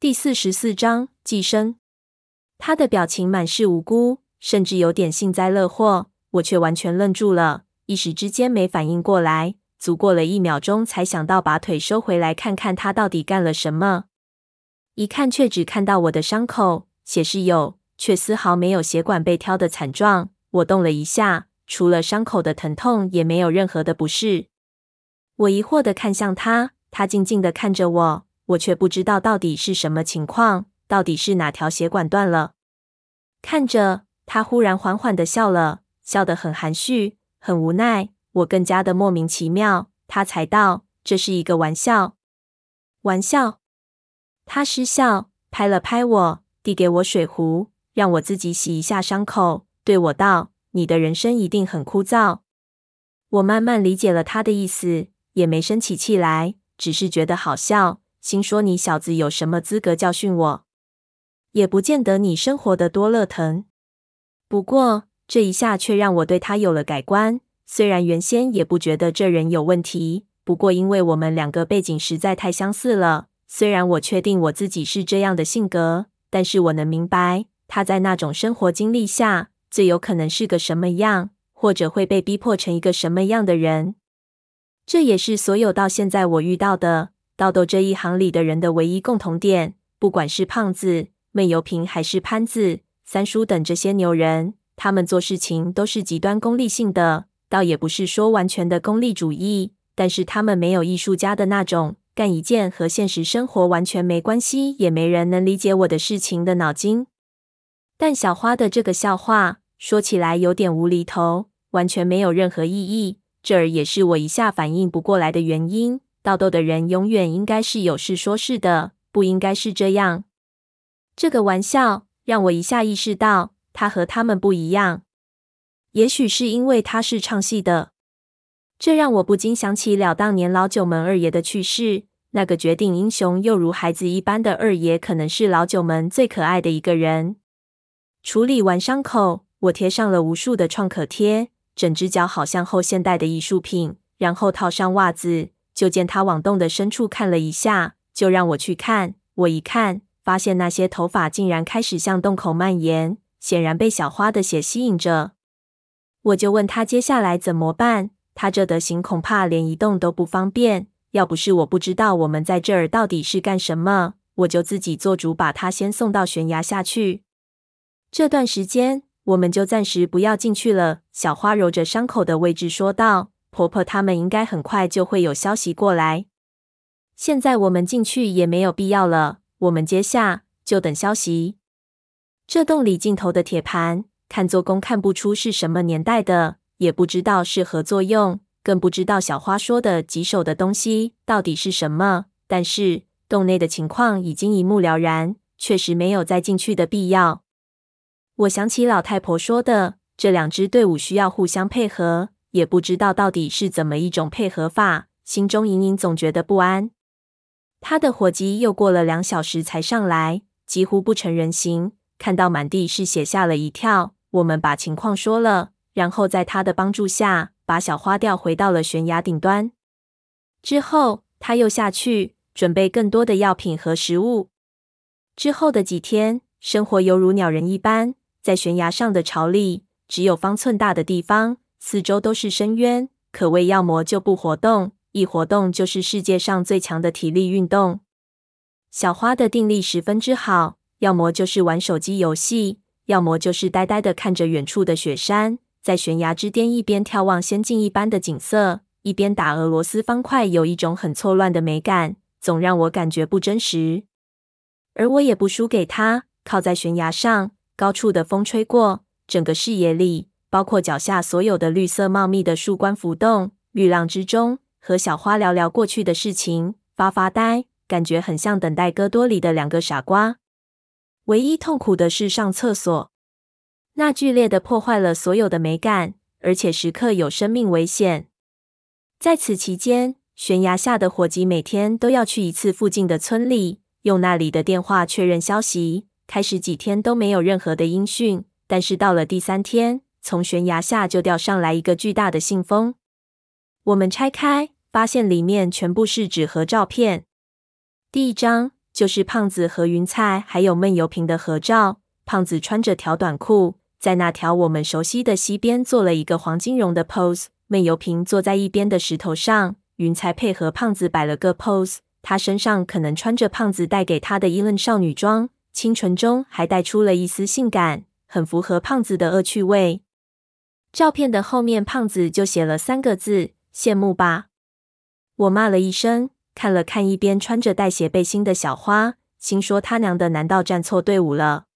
第四十四章寄生。他的表情满是无辜，甚至有点幸灾乐祸。我却完全愣住了，一时之间没反应过来。足过了一秒钟，才想到把腿收回来，看看他到底干了什么。一看，却只看到我的伤口，血是有，却丝毫没有血管被挑的惨状。我动了一下，除了伤口的疼痛，也没有任何的不适。我疑惑地看向他，他静静地看着我，我却不知道到底是什么情况，到底是哪条血管断了。看着他，忽然缓缓地笑了，笑得很含蓄，很无奈。我更加的莫名其妙。他才道：“这是一个玩笑。”玩笑。他失笑，拍了拍我，递给我水壶，让我自己洗一下伤口，对我道：“你的人生一定很枯燥。”我慢慢理解了他的意思，也没生起气来，只是觉得好笑，心说：“你小子有什么资格教训我？也不见得你生活得多乐腾。”不过这一下却让我对他有了改观。虽然原先也不觉得这人有问题，不过因为我们两个背景实在太相似了。虽然我确定我自己是这样的性格，但是我能明白他在那种生活经历下最有可能是个什么样，或者会被逼迫成一个什么样的人。这也是所有到现在我遇到的道斗这一行里的人的唯一共同点，不管是胖子、闷油瓶还是潘子、三叔等这些牛人，他们做事情都是极端功利性的。倒也不是说完全的功利主义，但是他们没有艺术家的那种干一件和现实生活完全没关系，也没人能理解我的事情的脑筋。但小花的这个笑话说起来有点无厘头，完全没有任何意义。这儿也是我一下反应不过来的原因。道斗的人永远应该是有事说事的，不应该是这样。这个玩笑让我一下意识到，他和他们不一样。也许是因为他是唱戏的，这让我不禁想起了当年老九门二爷的去世。那个绝顶英雄又如孩子一般的二爷，可能是老九门最可爱的一个人。处理完伤口，我贴上了无数的创可贴，整只脚好像后现代的艺术品。然后套上袜子，就见他往洞的深处看了一下，就让我去看。我一看，发现那些头发竟然开始向洞口蔓延，显然被小花的血吸引着。我就问他接下来怎么办？他这德行恐怕连移动都不方便。要不是我不知道我们在这儿到底是干什么，我就自己做主把他先送到悬崖下去。这段时间我们就暂时不要进去了。小花揉着伤口的位置说道：“婆婆他们应该很快就会有消息过来。现在我们进去也没有必要了。我们接下就等消息。这洞里尽头的铁盘。”看做工看不出是什么年代的，也不知道是何作用，更不知道小花说的棘手的东西到底是什么。但是洞内的情况已经一目了然，确实没有再进去的必要。我想起老太婆说的，这两支队伍需要互相配合，也不知道到底是怎么一种配合法，心中隐隐总觉得不安。他的伙计又过了两小时才上来，几乎不成人形，看到满地是血，吓了一跳。我们把情况说了，然后在他的帮助下，把小花调回到了悬崖顶端。之后，他又下去准备更多的药品和食物。之后的几天，生活犹如鸟人一般，在悬崖上的巢里只有方寸大的地方，四周都是深渊，可谓要么就不活动，一活动就是世界上最强的体力运动。小花的定力十分之好，要么就是玩手机游戏。要么就是呆呆的看着远处的雪山，在悬崖之巅一边眺望仙境一般的景色，一边打俄罗斯方块，有一种很错乱的美感，总让我感觉不真实。而我也不输给他，靠在悬崖上，高处的风吹过，整个视野里，包括脚下所有的绿色茂密的树冠浮动，绿浪之中，和小花聊聊过去的事情，发发呆，感觉很像等待戈多里的两个傻瓜。唯一痛苦的是上厕所，那剧烈的破坏了所有的美感，而且时刻有生命危险。在此期间，悬崖下的伙计每天都要去一次附近的村里，用那里的电话确认消息。开始几天都没有任何的音讯，但是到了第三天，从悬崖下就掉上来一个巨大的信封。我们拆开，发现里面全部是纸和照片。第一张。就是胖子和云菜还有闷油瓶的合照。胖子穿着条短裤，在那条我们熟悉的溪边做了一个黄金绒的 pose。闷油瓶坐在一边的石头上，云菜配合胖子摆了个 pose。他身上可能穿着胖子带给他的伊伦少女装，清纯中还带出了一丝性感，很符合胖子的恶趣味。照片的后面，胖子就写了三个字：羡慕吧。我骂了一声，看了看一边穿着带血背心的小花，心说他娘的，难道站错队伍了？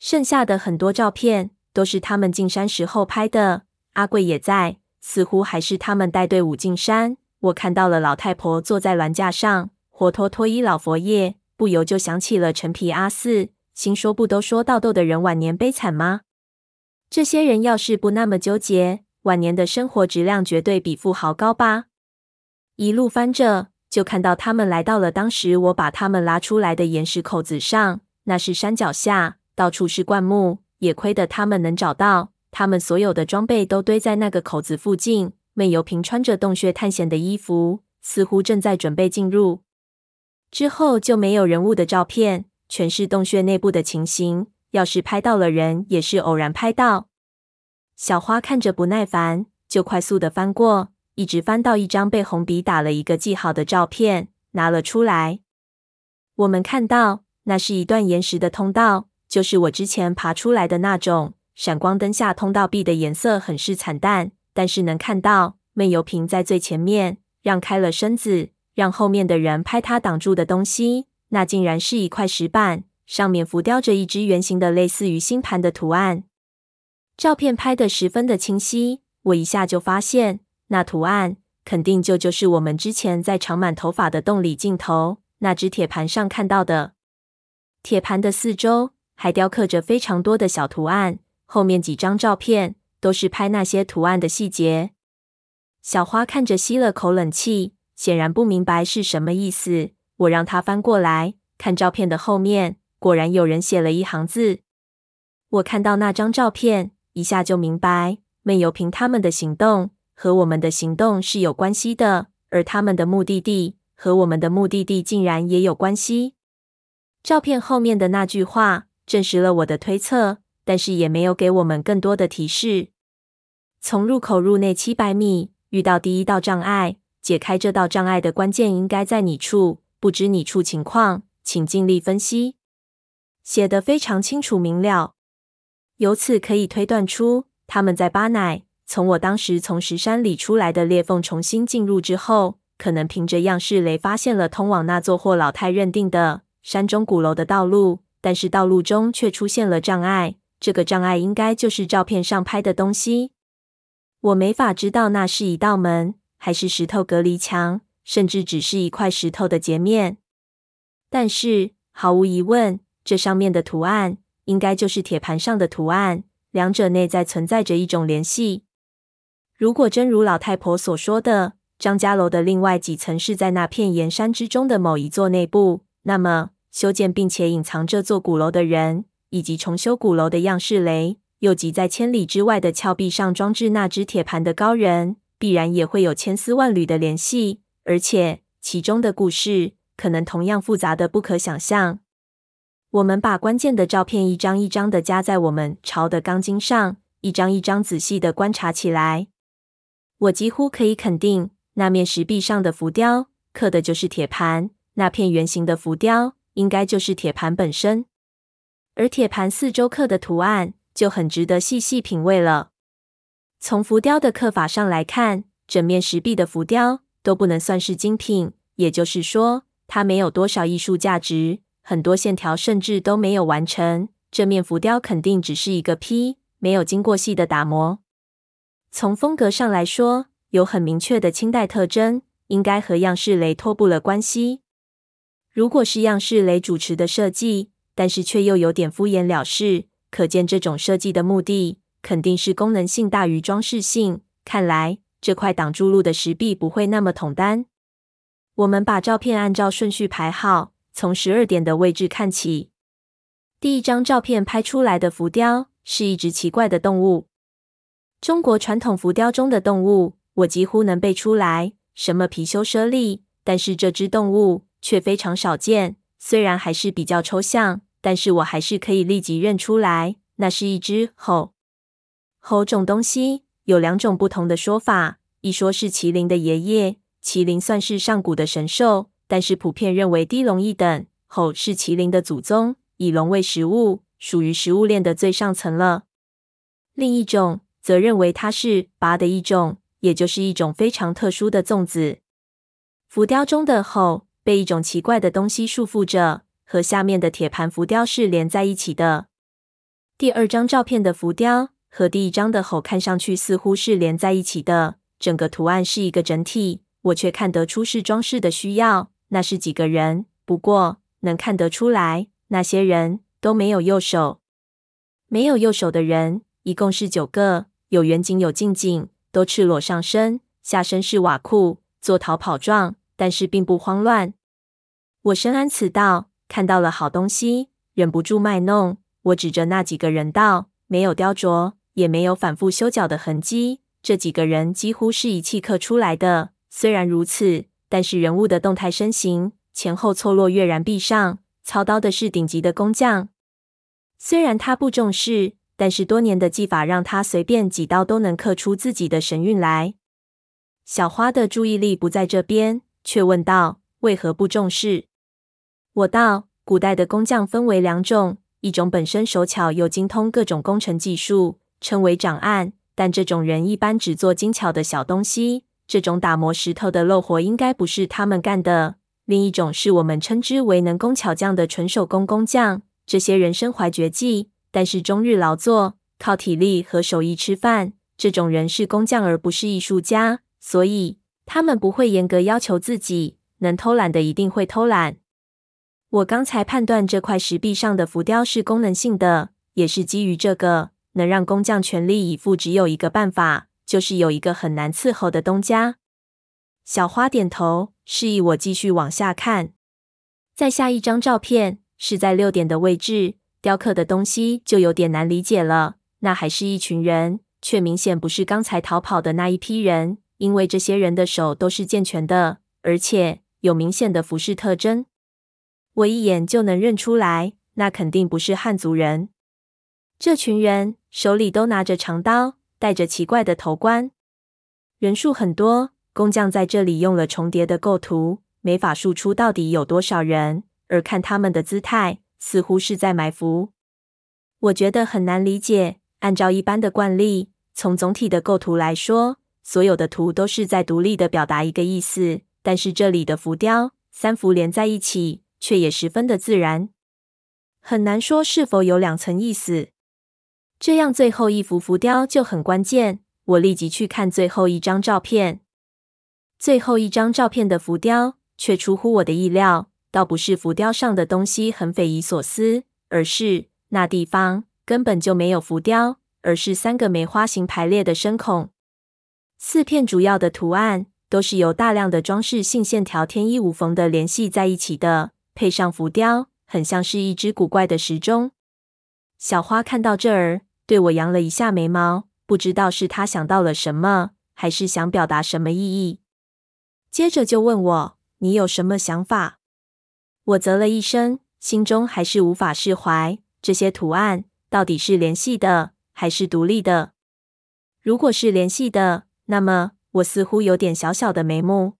剩下的很多照片都是他们进山时候拍的，阿贵也在，似乎还是他们带队伍进山。我看到了老太婆坐在銮架上，活脱脱一老佛爷，不由就想起了陈皮阿四，心说不都说倒逗的人晚年悲惨吗？这些人要是不那么纠结，晚年的生活质量绝对比富豪高吧。一路翻着，就看到他们来到了当时我把他们拉出来的岩石口子上。那是山脚下，到处是灌木，也亏得他们能找到。他们所有的装备都堆在那个口子附近。闷油瓶穿着洞穴探险的衣服，似乎正在准备进入。之后就没有人物的照片，全是洞穴内部的情形。要是拍到了人，也是偶然拍到。小花看着不耐烦，就快速的翻过。一直翻到一张被红笔打了一个记号的照片，拿了出来。我们看到，那是一段岩石的通道，就是我之前爬出来的那种。闪光灯下，通道壁的颜色很是惨淡，但是能看到闷油瓶在最前面，让开了身子，让后面的人拍他挡住的东西。那竟然是一块石板，上面浮雕着一只圆形的类似于星盘的图案。照片拍得十分的清晰，我一下就发现。那图案肯定就就是我们之前在长满头发的洞里尽头那只铁盘上看到的。铁盘的四周还雕刻着非常多的小图案，后面几张照片都是拍那些图案的细节。小花看着吸了口冷气，显然不明白是什么意思。我让她翻过来看照片的后面，果然有人写了一行字。我看到那张照片，一下就明白闷油瓶他们的行动。和我们的行动是有关系的，而他们的目的地和我们的目的地竟然也有关系。照片后面的那句话证实了我的推测，但是也没有给我们更多的提示。从入口入内七百米，遇到第一道障碍，解开这道障碍的关键应该在你处，不知你处情况，请尽力分析。写得非常清楚明了，由此可以推断出他们在巴乃。从我当时从石山里出来的裂缝重新进入之后，可能凭着样式雷发现了通往那座或老太认定的山中鼓楼的道路，但是道路中却出现了障碍。这个障碍应该就是照片上拍的东西。我没法知道那是一道门，还是石头隔离墙，甚至只是一块石头的截面。但是毫无疑问，这上面的图案应该就是铁盘上的图案，两者内在存在着一种联系。如果真如老太婆所说的，张家楼的另外几层是在那片岩山之中的某一座内部，那么修建并且隐藏这座鼓楼的人，以及重修鼓楼的样式雷，又及在千里之外的峭壁上装置那只铁盘的高人，必然也会有千丝万缕的联系，而且其中的故事可能同样复杂的不可想象。我们把关键的照片一张一张的夹在我们朝的钢筋上，一张一张仔细的观察起来。我几乎可以肯定，那面石壁上的浮雕刻的就是铁盘，那片圆形的浮雕应该就是铁盘本身，而铁盘四周刻的图案就很值得细细品味了。从浮雕的刻法上来看，整面石壁的浮雕都不能算是精品，也就是说，它没有多少艺术价值，很多线条甚至都没有完成。这面浮雕肯定只是一个坯，没有经过细的打磨。从风格上来说，有很明确的清代特征，应该和样式雷脱不了关系。如果是样式雷主持的设计，但是却又有点敷衍了事，可见这种设计的目的肯定是功能性大于装饰性。看来这块挡住路的石壁不会那么统单。我们把照片按照顺序排好，从十二点的位置看起。第一张照片拍出来的浮雕是一只奇怪的动物。中国传统浮雕中的动物，我几乎能背出来，什么貔貅、猞猁，但是这只动物却非常少见，虽然还是比较抽象，但是我还是可以立即认出来，那是一只猴。猴种东西有两种不同的说法，一说是麒麟的爷爷，麒麟算是上古的神兽，但是普遍认为低龙一等，猴是麒麟的祖宗，以龙为食物，属于食物链的最上层了。另一种则认为它是拔的一种，也就是一种非常特殊的粽子。浮雕中的猴被一种奇怪的东西束缚着，和下面的铁盘浮雕是连在一起的。第二张照片的浮雕和第一张的猴看上去似乎是连在一起的，整个图案是一个整体，我却看得出是装饰的需要。那是几个人，不过能看得出来，那些人都没有右手。没有右手的人一共是九个，有远景有近景。都赤裸上身，下身是瓦裤，做逃跑状，但是并不慌乱。我深谙此道，看到了好东西，忍不住卖弄。我指着那几个人道：“没有雕琢，也没有反复修脚的痕迹，这几个人几乎是一气刻出来的。虽然如此，但是人物的动态身形前后错落跃然壁上。操刀的是顶级的工匠，虽然他不重视。”但是多年的技法让他随便几刀都能刻出自己的神韵来。小花的注意力不在这边，却问道：“为何不重视？”我道：“古代的工匠分为两种，一种本身手巧又精通各种工程技术，称为掌案，但这种人一般只做精巧的小东西。这种打磨石头的漏活应该不是他们干的。另一种是我们称之为能工巧匠的纯手工工匠，这些人身怀绝技。”但是终日劳作，靠体力和手艺吃饭。这种人是工匠，而不是艺术家，所以他们不会严格要求自己。能偷懒的一定会偷懒。我刚才判断这块石壁上的浮雕是功能性的，也是基于这个能让工匠全力以赴。只有一个办法，就是有一个很难伺候的东家。小花点头，示意我继续往下看。再下一张照片是在六点的位置。雕刻的东西就有点难理解了。那还是一群人，却明显不是刚才逃跑的那一批人，因为这些人的手都是健全的，而且有明显的服饰特征。我一眼就能认出来，那肯定不是汉族人。这群人手里都拿着长刀，戴着奇怪的头冠，人数很多。工匠在这里用了重叠的构图，没法数出到底有多少人，而看他们的姿态。似乎是在埋伏，我觉得很难理解。按照一般的惯例，从总体的构图来说，所有的图都是在独立的表达一个意思。但是这里的浮雕三幅连在一起，却也十分的自然，很难说是否有两层意思。这样最后一幅浮雕就很关键。我立即去看最后一张照片，最后一张照片的浮雕却出乎我的意料。倒不是浮雕上的东西很匪夷所思，而是那地方根本就没有浮雕，而是三个梅花形排列的深孔。四片主要的图案都是由大量的装饰性线条天衣无缝的联系在一起的，配上浮雕，很像是一只古怪的时钟。小花看到这儿，对我扬了一下眉毛，不知道是他想到了什么，还是想表达什么意义。接着就问我：“你有什么想法？”我啧了一声，心中还是无法释怀。这些图案到底是联系的，还是独立的？如果是联系的，那么我似乎有点小小的眉目。